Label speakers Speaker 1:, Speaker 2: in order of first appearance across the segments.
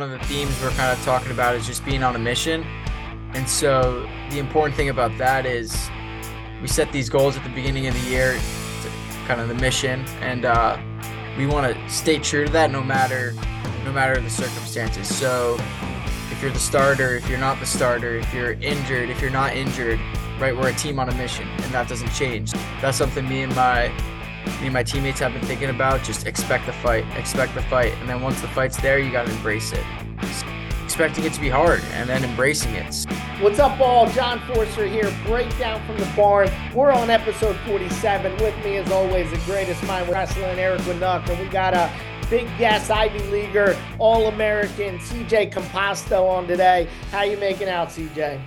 Speaker 1: One of the themes we're kind of talking about is just being on a mission. And so the important thing about that is we set these goals at the beginning of the year, kind of the mission, and uh, we want to stay true to that no matter no matter the circumstances. So if you're the starter, if you're not the starter, if you're injured, if you're not injured, right, we're a team on a mission, and that doesn't change. That's something me and my me and my teammates have been thinking about. Just expect the fight, expect the fight, and then once the fight's there, you got to embrace it. Expecting it to be hard and then embracing it.
Speaker 2: What's up, all? John Forster here, breakdown from the barn. We're on episode 47. With me, as always, the greatest mind wrestling, Eric Winuk, and we got a big guest, Ivy Leaguer, All American, CJ Composto on today. How you making out, CJ?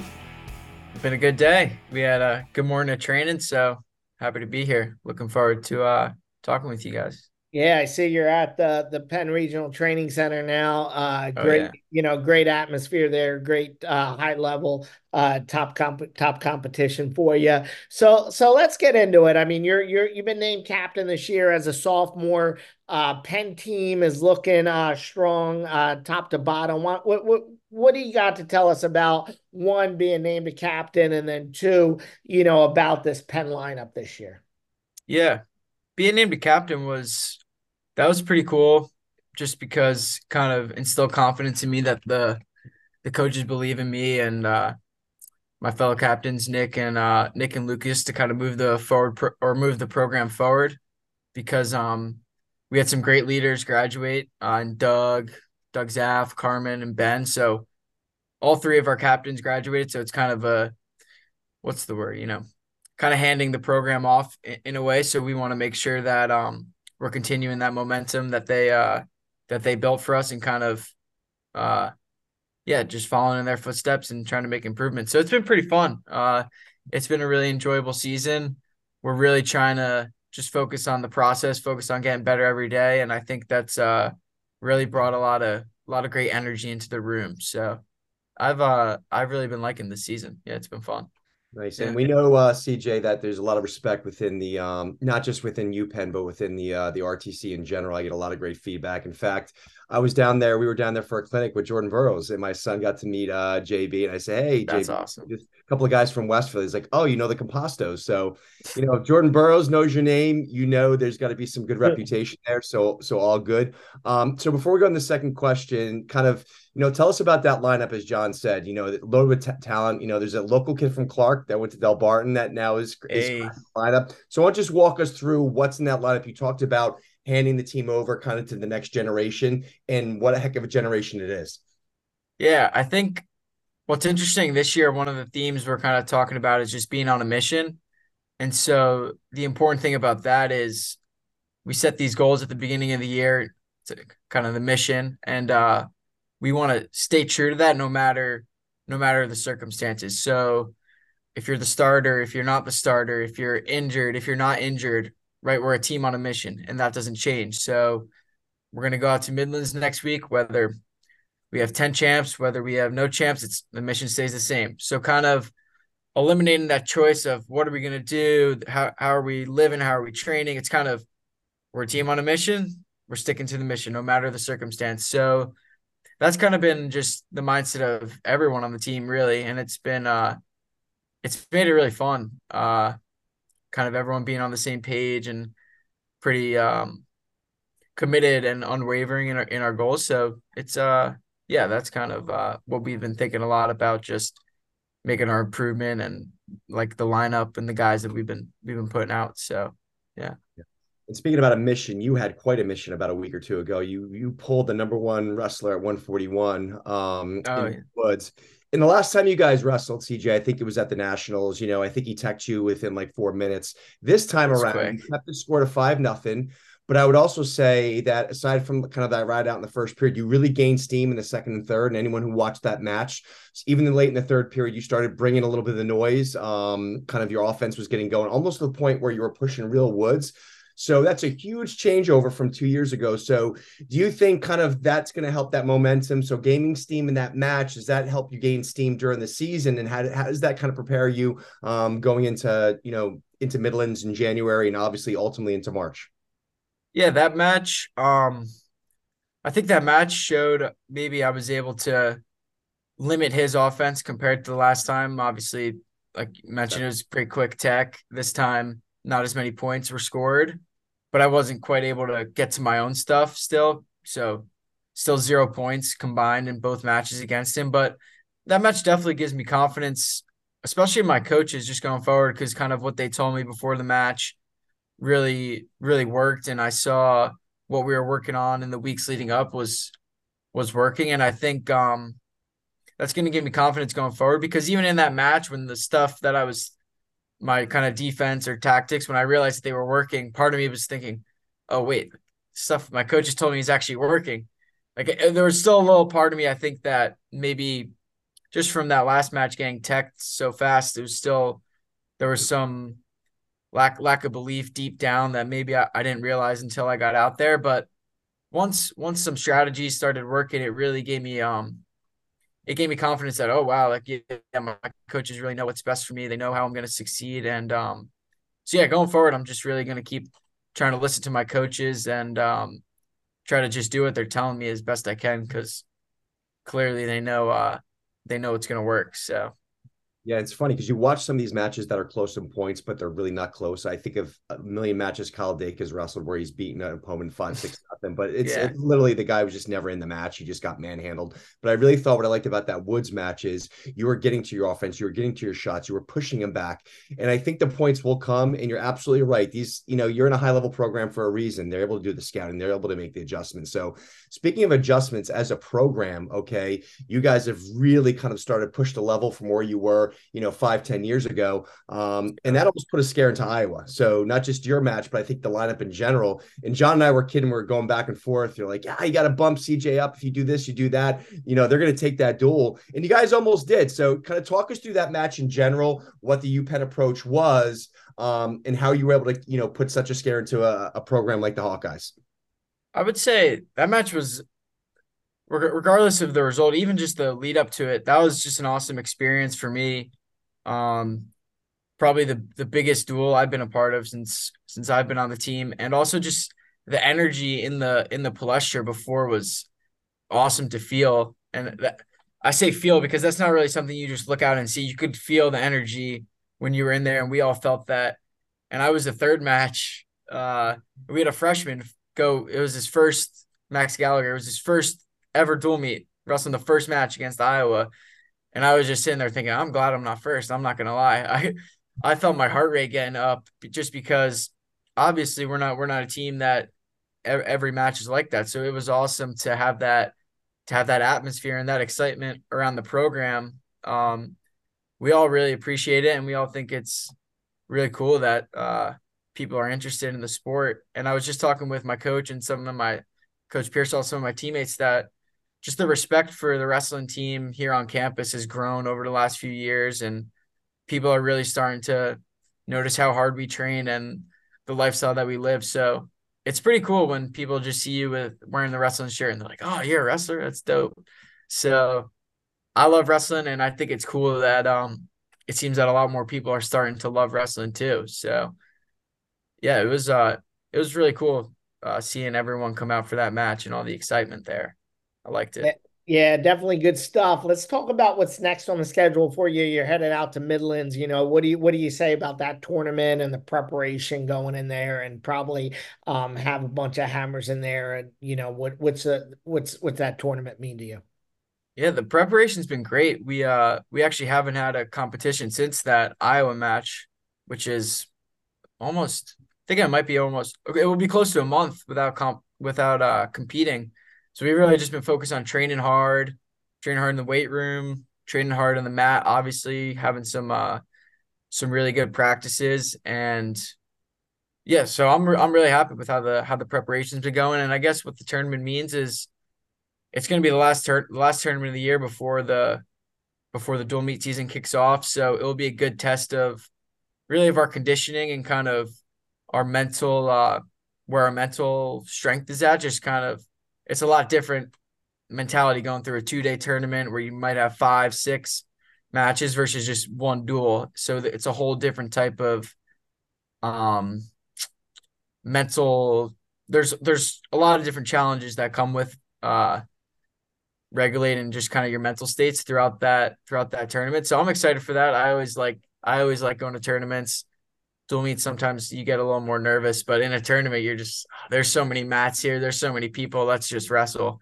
Speaker 1: Been a good day. We had a good morning of training, so happy to be here. Looking forward to uh, talking with you guys.
Speaker 2: Yeah, I see you're at the the Penn Regional Training Center now. Uh,
Speaker 1: Oh,
Speaker 2: great,
Speaker 1: yeah.
Speaker 2: you know, great atmosphere there. Great uh, high level, uh, top comp top competition for you. So so let's get into it. I mean, you're you're you've been named captain this year as a sophomore. Uh, Penn team is looking uh, strong, uh, top to bottom. What what what what do you got to tell us about one being named a captain, and then two, you know, about this Penn lineup this year?
Speaker 1: Yeah, being named a captain was that was pretty cool. Just because kind of instilled confidence in me that the the coaches believe in me and uh, my fellow captains Nick and uh, Nick and Lucas to kind of move the forward pro- or move the program forward because um we had some great leaders graduate uh, Doug, Doug Zapf, Carmen, and Ben. So all three of our captains graduated. So it's kind of a what's the word, you know, kind of handing the program off in, in a way. So we want to make sure that um we're continuing that momentum that they uh that they built for us and kind of uh yeah, just following in their footsteps and trying to make improvements. So it's been pretty fun. Uh it's been a really enjoyable season. We're really trying to just focus on the process, focus on getting better every day. And I think that's uh really brought a lot of a lot of great energy into the room. So I've uh I've really been liking this season. Yeah, it's been fun.
Speaker 3: Nice.
Speaker 1: Yeah.
Speaker 3: And we know, uh, CJ, that there's a lot of respect within the, um, not just within UPenn, but within the uh, the RTC in general. I get a lot of great feedback. In fact, I was down there. We were down there for a clinic with Jordan Burroughs, and my son got to meet uh, JB. And I say, "Hey,
Speaker 1: That's
Speaker 3: JB,
Speaker 1: awesome.
Speaker 3: just a couple of guys from Westville." He's like, "Oh, you know the Compostos." So, you know, if Jordan Burroughs knows your name, you know there's got to be some good reputation there. So, so all good. Um, so before we go on the second question, kind of, you know, tell us about that lineup. As John said, you know, loaded with ta- talent. You know, there's a local kid from Clark that went to Delbarton that now is, is
Speaker 1: Hey.
Speaker 3: lineup. So why don't you just walk us through what's in that lineup? You talked about handing the team over kind of to the next generation, and what a heck of a generation it is.
Speaker 1: Yeah, I think what's interesting this year, one of the themes we're kind of talking about is just being on a mission. And so the important thing about that is we set these goals at the beginning of the year, to kind of the mission, and uh, we want to stay true to that no matter no matter the circumstances. So if you're the starter, if you're not the starter, if you're injured, if you're not injured, right, we're a team on a mission, and that doesn't change. So we're gonna go out to Midlands next week, whether we have 10 champs, whether we have no champs, it's the mission stays the same. So kind of eliminating that choice of what are we to do? How, how are we living? How are we training? It's kind of we're a team on a mission. We're sticking to the mission no matter the circumstance. So that's kind of been just the mindset of everyone on the team really. And it's been, uh, it's made it really fun. Uh, kind of everyone being on the same page and pretty, um, committed and unwavering in our, in our goals. So it's, uh, yeah, that's kind of uh, what we've been thinking a lot about, just making our improvement and like the lineup and the guys that we've been we've been putting out. So yeah.
Speaker 3: And speaking about a mission, you had quite a mission about a week or two ago. You you pulled the number one wrestler at 141 um,
Speaker 1: Oh,
Speaker 3: in
Speaker 1: yeah.
Speaker 3: woods. And the last time you guys wrestled, CJ, I think it was at the Nationals. You know, I think he teched you within like four minutes. This time
Speaker 1: That's
Speaker 3: around,
Speaker 1: quick.
Speaker 3: you kept the score to five nothing. But I would also say that aside from kind of that ride out in the first period, you really gained steam in the second and third. And anyone who watched that match, even late in the third period, you started bringing a little bit of the noise. Um, kind of your offense was getting going almost to the point where you were pushing Real Woods. So that's a huge changeover from two years ago. So do you think kind of that's going to help that momentum? So gaining steam in that match, does that help you gain steam during the season? And how, how does that kind of prepare you um, going into, you know, into Midlands in January and obviously ultimately into March?
Speaker 1: yeah, that match, um, I think that match showed maybe I was able to limit his offense compared to the last time. Obviously, like you mentioned, it was pretty quick tech. This time, not as many points were scored, but I wasn't quite able to get to my own stuff still. So, still zero points combined in both matches against him. But that match definitely gives me confidence, especially my coaches just going forward, because kind of what they told me before the match really, really worked. And I saw what we were working on in the weeks leading up was was working. And I think um that's going to give me confidence going forward because even in that match, when the stuff that I was my kind of defense or tactics, when I realized that they were working, part of me was thinking, oh, wait, stuff my coaches told me is actually working. Like eh, there was still a little part of me, I think that maybe just from that last match getting tech so fast, it was still there was some lack lack of belief deep down that maybe I, I didn't realize until I got out there. But once once some strategies started working, it really gave me um it gave me confidence that oh wow like yeah my coaches really know what's best for me. They know how i'm going to succeed. And um so yeah going forward i'm just really going to keep trying to listen to my coaches and um try to just do what they're telling me as best i can because clearly they know uh they know it's going to work. So
Speaker 3: yeah, it's funny because you watch some of these matches that are close in points, but they're really not close. I think of a million matches Kyle Dake has wrestled where he's beaten an opponent five, six nothing, but it's, yeah. it's, literally the guy was just never in the match. He just got manhandled. But I really thought what I liked about that Woods match is you were getting to your offense, you were getting to your shots, you were pushing him back. And I think the points will come. And you're absolutely right. These, you know, you're in a high level program for a reason. They're able to do the scouting, they're able to make the adjustments. So speaking of adjustments as a program, okay, you guys have really kind of started push the level from where you were, you know, five, ten years ago. Um, and that almost put a scare into Iowa. So not just your match, but I think the lineup in general. And John and I were kidding, we are going back and forth. You're like, yeah, you got to bump CJ up. If you do this, you do that. You know, they're going to take that duel. And you guys almost did. So kind of talk us through that match in general, what the UPenn approach was, um, and how you were able to, you know, put such a scare into a, a program like the Hawkeyes.
Speaker 1: I would say that match was regardless of the result, even just the lead up to it, that was just an awesome experience for me. Um, probably the the biggest duel I've been a part of since since I've been on the team, and also just the energy in the in the Palestra before was awesome to feel. And that, I say feel because that's not really something you just look out and see. You could feel the energy when you were in there, and we all felt that. And I was the third match. Uh, we had a freshman go. It was his first Max Gallagher. It was his first ever dual meet, wrestling the first match against Iowa. And I was just sitting there thinking, I'm glad I'm not first. I'm not gonna lie. I I felt my heart rate getting up just because obviously we're not we're not a team that every match is like that. So it was awesome to have that to have that atmosphere and that excitement around the program. Um, we all really appreciate it, and we all think it's really cool that uh, people are interested in the sport. And I was just talking with my coach and some of my coach Pearsall, some of my teammates that just the respect for the wrestling team here on campus has grown over the last few years and people are really starting to notice how hard we train and the lifestyle that we live. So it's pretty cool when people just see you with wearing the wrestling shirt and they're like oh you're a wrestler? That's dope. So i love wrestling and i think it's cool that um it seems that a lot more people are starting to love wrestling too. So yeah it was uh it was really cool uh seeing everyone come out for that match and all the excitement there I liked it.
Speaker 2: Yeah, definitely good stuff. Let's talk about what's next on the schedule for you. You're headed out to Midlands. You know, what do you what do you say about that tournament and the preparation going in there, and probably um, have a bunch of hammers in there. And you know, what what's the what's what's that tournament mean to you?
Speaker 1: Yeah, the preparation's been great. We uh we actually haven't had a competition since that Iowa match, which is almost I think it might be almost it will be close to a month without comp without uh competing. So we've really just been focused on training hard, training hard in the weight room, training hard on the mat, obviously having some uh some really good practices and yeah, so I'm re- I'm really happy with how the how the preparations been going. And I guess what the tournament means is it's going to be the last tur- the last tournament of the year before the before the dual meet season kicks off, so it will be a good test of really of our conditioning and kind of our mental uh where our mental strength is at just kind of it's a lot different mentality going through a two day tournament where you might have five, six matches versus just one duel. So it's a whole different type of um mental there's there's a lot of different challenges that come with uh regulating just kind of your mental states throughout that throughout that tournament. So I'm excited for that. I always like I always like going to tournaments. Dual meet sometimes you get a little more nervous, but in a tournament you're just there's so many mats here, there's so many people. Let's just wrestle.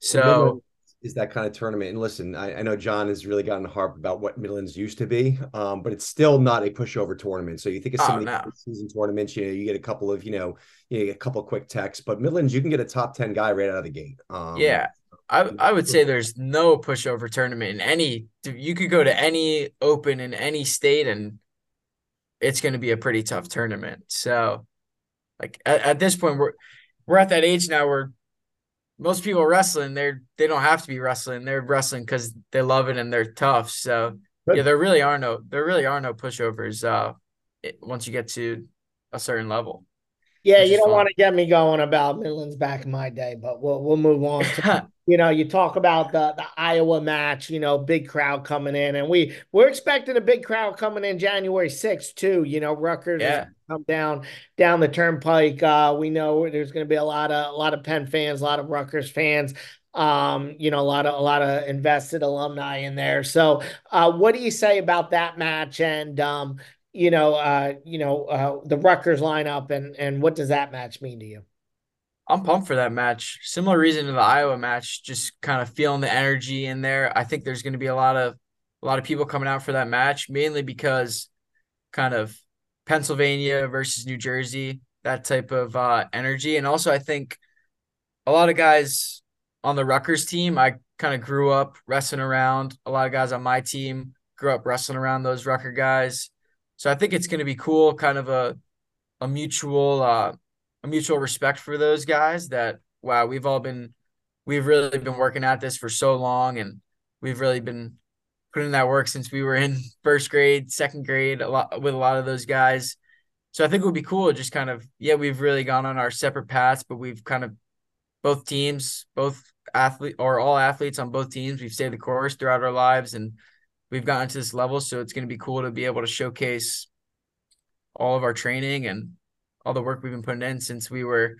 Speaker 1: So
Speaker 3: is that kind of tournament. And listen, I, I, know John has really gotten harp about what Midlands used to be, um, but it's still not a pushover tournament. So you think of some oh, of the no. season tournaments, you know, you get a couple of, you know, you get a couple quick texts, but Midlands, you can get a top 10 guy right out of the gate.
Speaker 1: Um, yeah. I, I would say there's no pushover tournament in any. You could go to any open in any state, and it's going to be a pretty tough tournament. So, like at, at this point, we're we're at that age now where most people wrestling they're they don't have to be wrestling. They're wrestling because they love it and they're tough. So Good. yeah, there really are no there really are no pushovers. Uh, it, once you get to a certain level.
Speaker 2: Yeah, you don't fun. want to get me going about Midlands back in my day, but we'll we'll move on. To, you know, you talk about the the Iowa match. You know, big crowd coming in, and we we're expecting a big crowd coming in January sixth too. You know, Rutgers
Speaker 1: yeah.
Speaker 2: come down down the turnpike. Uh, we know there's going to be a lot of a lot of Penn fans, a lot of Rutgers fans. Um, you know, a lot of a lot of invested alumni in there. So, uh, what do you say about that match? And um, you know, uh, you know, uh, the Rutgers lineup and and what does that match mean to you?
Speaker 1: I'm pumped for that match. Similar reason to the Iowa match, just kind of feeling the energy in there. I think there's going to be a lot of a lot of people coming out for that match, mainly because kind of Pennsylvania versus New Jersey, that type of uh, energy, and also I think a lot of guys on the Rutgers team. I kind of grew up wrestling around. A lot of guys on my team grew up wrestling around those Rutgers guys. So I think it's going to be cool, kind of a a mutual uh, a mutual respect for those guys. That wow, we've all been we've really been working at this for so long, and we've really been putting that work since we were in first grade, second grade, a lot with a lot of those guys. So I think it would be cool, just kind of yeah, we've really gone on our separate paths, but we've kind of both teams, both athlete or all athletes on both teams, we've stayed the course throughout our lives and we've gotten to this level. So it's going to be cool to be able to showcase all of our training and all the work we've been putting in since we were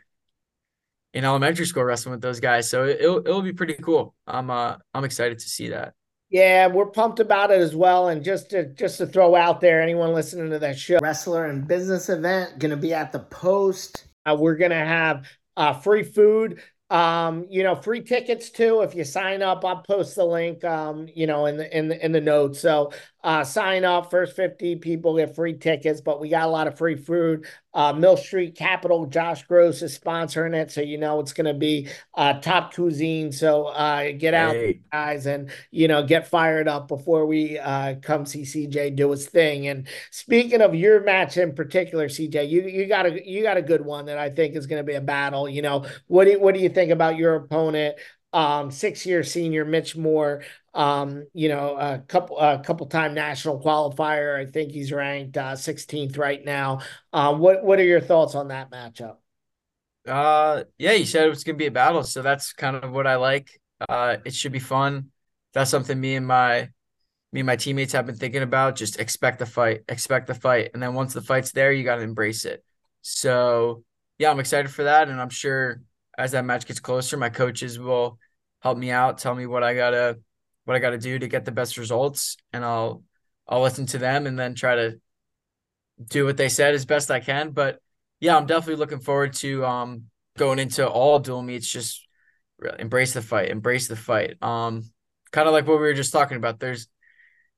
Speaker 1: in elementary school wrestling with those guys. So it'll it'll be pretty cool. I'm uh I'm excited to see that.
Speaker 2: Yeah, we're pumped about it as well. And just to just to throw out there, anyone listening to that show, Wrestlers in Business event, gonna be at the post. Uh, we're gonna have uh, free food um, you know, free tickets too. If you sign up, I'll post the link, um, you know, in the in the in the notes. So uh, sign up. First 50 people get free tickets, but we got a lot of free food. Uh, Mill Street Capital, Josh Gross is sponsoring it. So, you know, it's going to be uh, top cuisine. So uh, get out, hey. guys, and, you know, get fired up before we uh, come see CJ do his thing. And speaking of your match in particular, CJ, you, you got a, you got a good one that I think is going to be a battle. You know, what do, what do you think about your opponent? um, six year senior Mitch Moore, um, you know, a couple a couple time national qualifier. I think he's ranked uh, 16th right now. Uh, what what are your thoughts on that matchup?
Speaker 1: Uh, yeah, you said it was gonna be a battle, so that's kind of what I like. Uh, it should be fun. That's something me and my me and my teammates have been thinking about. Just expect the fight, expect the fight, and then once the fight's there, you got to embrace it. So yeah, I'm excited for that, and I'm sure as that match gets closer, my coaches will help me out, tell me what I gotta what I gotta do to get the best results, and I'll I'll listen to them and then try to do what they said as best I can. But yeah, I'm definitely looking forward to um going into all dual meets. Just embrace the fight, embrace the fight. Um, kind of like what we were just talking about. There's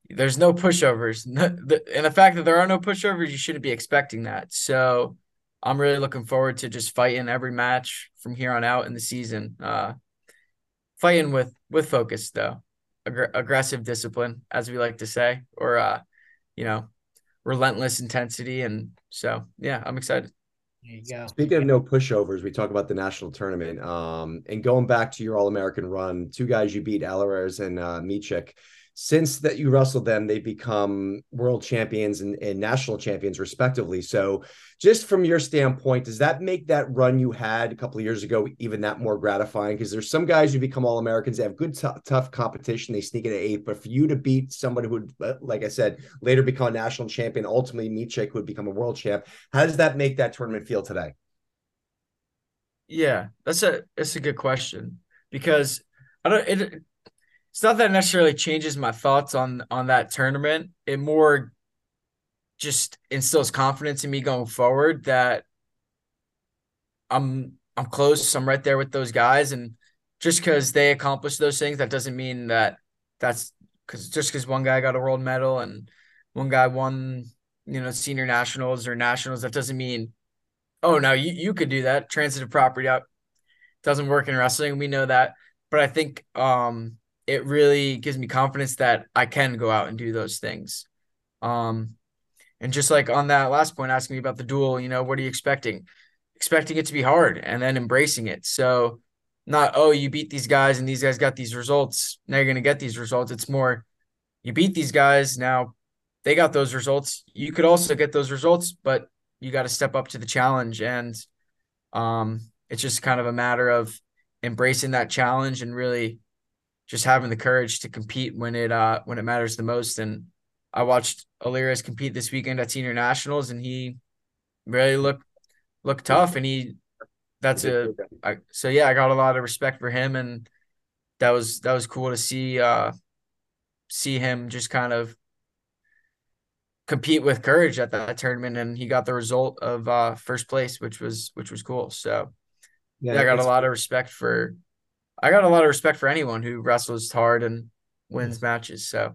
Speaker 1: there's no pushovers, and the fact that there are no pushovers, you shouldn't be expecting that. So I'm really looking forward to just fighting every match from here on out in the season. Uh, fighting with with focus though, Ag- aggressive discipline, as we like to say, or uh, you know, relentless intensity. And so, yeah, I'm excited.
Speaker 3: Speaking of no pushovers, we talk about the national tournament. Um, and going back to your All American run, two guys you beat, Alvarez and uh, Micic since that you wrestled them, they've become world champions and, and, national champions, respectively. So, just from your standpoint, does that make that run you had a couple of years ago even that more gratifying? Because there's some guys who become all Americans, they have good, t- tough competition, they sneak into eight. But for you to beat somebody who would, uh, like I said, later become a national champion, ultimately Micic would become a world champ, how does that make that tournament feel today?
Speaker 1: Yeah, that's a that's a good question because I don't it it's not that necessarily changes my thoughts on on that tournament. It more just instills confidence in me going forward that I'm I'm close. I'm right there with those guys, and just because they accomplished those things, that doesn't mean that that's because just because one guy got a world medal and one guy won, you know, senior nationals or nationals, that doesn't mean, oh no, you you could do that. Transitive property up doesn't work in wrestling. We know that, but I think um it really gives me confidence that I can go out and do those things. Um, and just like on that last point, asking me about the duel, you know, what are you expecting? Expecting it to be hard and then embracing it. So, not, oh, you beat these guys and these guys got these results. Now you're going to get these results. It's more, you beat these guys. Now they got those results. You could also get those results, but you got to step up to the challenge. And um, it's just kind of a matter of embracing that challenge and really just having the courage to compete when it uh when it matters the most. And I watched Alirez compete this weekend at senior nationals, and he really looked looked tough. And he that's a I, so yeah, I got a lot of respect for him, and that was that was cool to see uh see him just kind of compete with courage at that tournament and he got the result of uh first place which was which was cool so yeah, yeah i got a lot of respect for I got a lot of respect for anyone who wrestles hard and wins mm. matches. So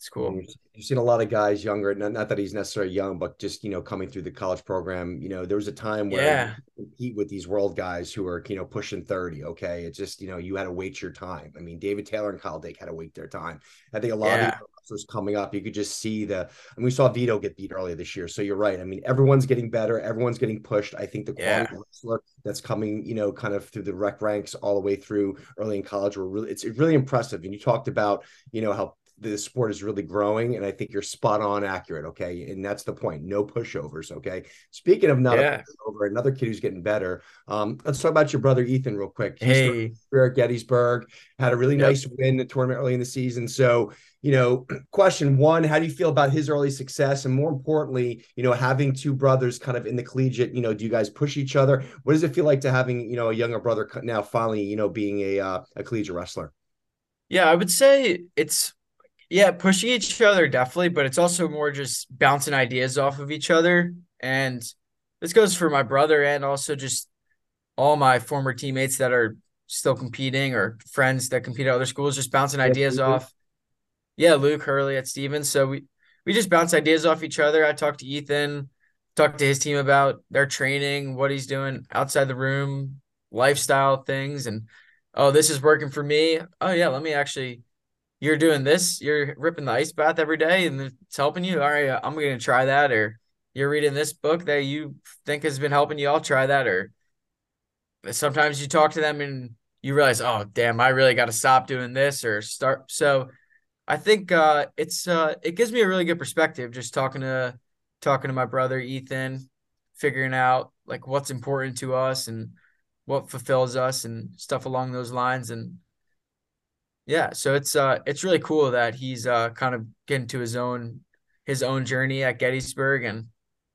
Speaker 1: it's cool.
Speaker 3: You've seen a lot of guys younger, not, not that he's necessarily young, but just you know coming through the college program. You know, there was a time where
Speaker 1: yeah.
Speaker 3: you compete with these world guys who are you know pushing thirty. Okay, it's just you know you had to wait your time. I mean, David Taylor and Kyle Dake had to wait their time. I think a lot yeah. of wrestlers coming up, you could just see the. And we saw Vito get beat earlier this year. So you're right. I mean, everyone's getting better. Everyone's getting pushed. I think the quality yeah. wrestler that's coming, you know, kind of through the rec ranks all the way through early in college were really. It's really impressive. And you talked about you know how the sport is really growing and i think you're spot on accurate okay? And that's the point no pushovers okay? Speaking of not yeah. over another kid who's getting better um, let's talk about your brother ethan real quick.
Speaker 1: Hey.
Speaker 3: at gettysburg had a really yep. nice win at the tournament early in the season. So you know question one how do you feel about his early success? And more importantly you know having two brothers kind of in the collegiate you know do you guys push each other? What does it feel like to having you know a younger brother now finally you know being a uh, a collegiate wrestler?
Speaker 1: Yeah i would say it's yeah, pushing each other definitely, but it's also more just bouncing ideas off of each other. And this goes for my brother and also just all my former teammates that are still competing or friends that compete at other schools, just bouncing yeah, ideas off. Yeah, Luke Hurley at Stevens. So we we just bounce ideas off each other. I talked to Ethan, talked to his team about their training, what he's doing outside the room, lifestyle things, and oh, this is working for me. Oh yeah, let me actually you're doing this, you're ripping the ice bath every day and it's helping you. All right, I'm going to try that. Or you're reading this book that you think has been helping you. I'll try that. Or sometimes you talk to them and you realize, oh, damn, I really got to stop doing this or start. So I think uh, it's, uh, it gives me a really good perspective just talking to, talking to my brother, Ethan, figuring out like what's important to us and what fulfills us and stuff along those lines. And, yeah, so it's uh it's really cool that he's uh kind of getting to his own his own journey at Gettysburg and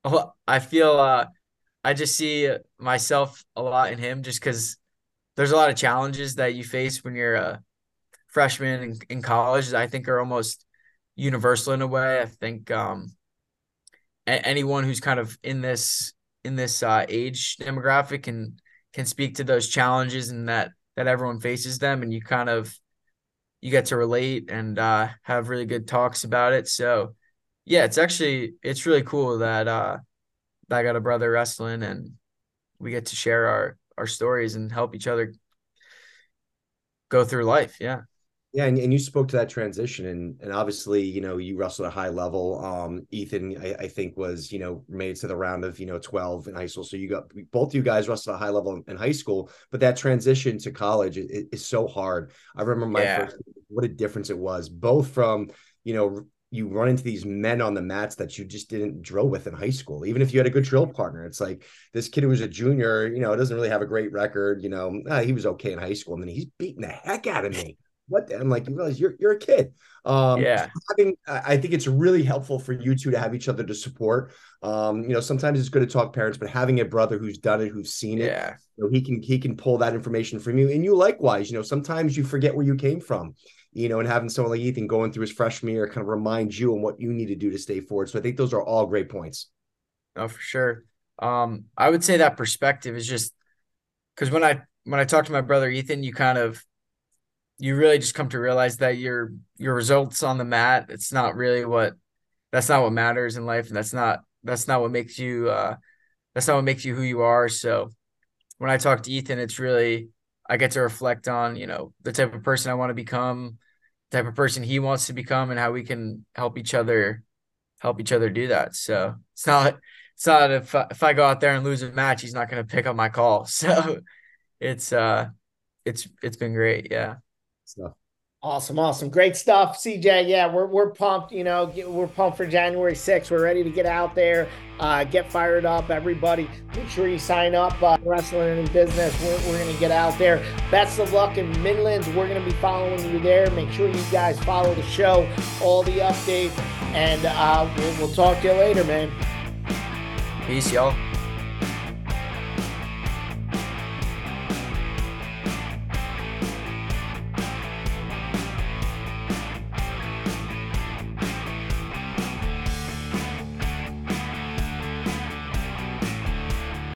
Speaker 1: oh, I feel uh I just see myself a lot in him just cuz there's a lot of challenges that you face when you're a freshman in, in college that I think are almost universal in a way. I think um anyone who's kind of in this in this uh age demographic can can speak to those challenges and that that everyone faces them and you kind of you get to relate and uh, have really good talks about it. So yeah, it's actually it's really cool that uh, I got a brother wrestling and we get to share our our stories and help each other go through life. Yeah.
Speaker 3: Yeah, and, and you spoke to that transition, and and obviously, you know, you wrestled at a high level. Um, Ethan, I, I, think, was you know made to the round of you know twelve in high school. So you got both you guys wrestled at a high level in, in high school, but that transition to college is, is so hard. I remember my yeah. first, what a difference it was, both from you know you run into these men on the mats that you just didn't drill with in high school. Even if you had a good drill partner, it's like this kid who was a junior, you know, doesn't really have a great record. You know, ah, he was okay in high school, and then he's beating the heck out of me what? I'm like, you realize you're you're a kid. Um,
Speaker 1: yeah.
Speaker 3: Having, I think it's really helpful for you two to have each other to support. Um, you know, sometimes it's good to talk parents, but having a brother who's done it, who's seen it,
Speaker 1: yeah.
Speaker 3: you know, he can he can pull that information from you, and you likewise. You know, sometimes you forget where you came from. You know, and having someone like Ethan going through his freshman year kind of reminds you on what you need to do to stay forward. So I think those are all great points.
Speaker 1: Oh, for sure. Um, I would say that perspective is just because when I when I talk to my brother Ethan, you kind of you really just come to realize that your your results on the mat, it's not really what that's not what matters in life, and that's not that's not what makes you uh that's not what makes you who you are. So when I talk to Ethan, it's really I get to reflect on, you know, the type of person I want to become, the type of person he wants to become and how we can help each other help each other do that. So it's not it's not if if I go out there and lose a match, he's not going to pick up my call. So it's uh it's it's been great. Yeah.
Speaker 3: So
Speaker 2: Awesome, awesome, great stuff, CJ. Yeah, we're we're pumped. You know, we're pumped for January 6th. We're ready to get out there, uh, get fired up. Everybody, make sure you sign up. Uh, wrestling and business. We're, we're gonna get out there. Best of luck in Midlands. We're gonna be following you there. Make sure you guys follow the show, all the updates, and uh, we'll, we'll talk to you later, man.
Speaker 1: Peace, y'all.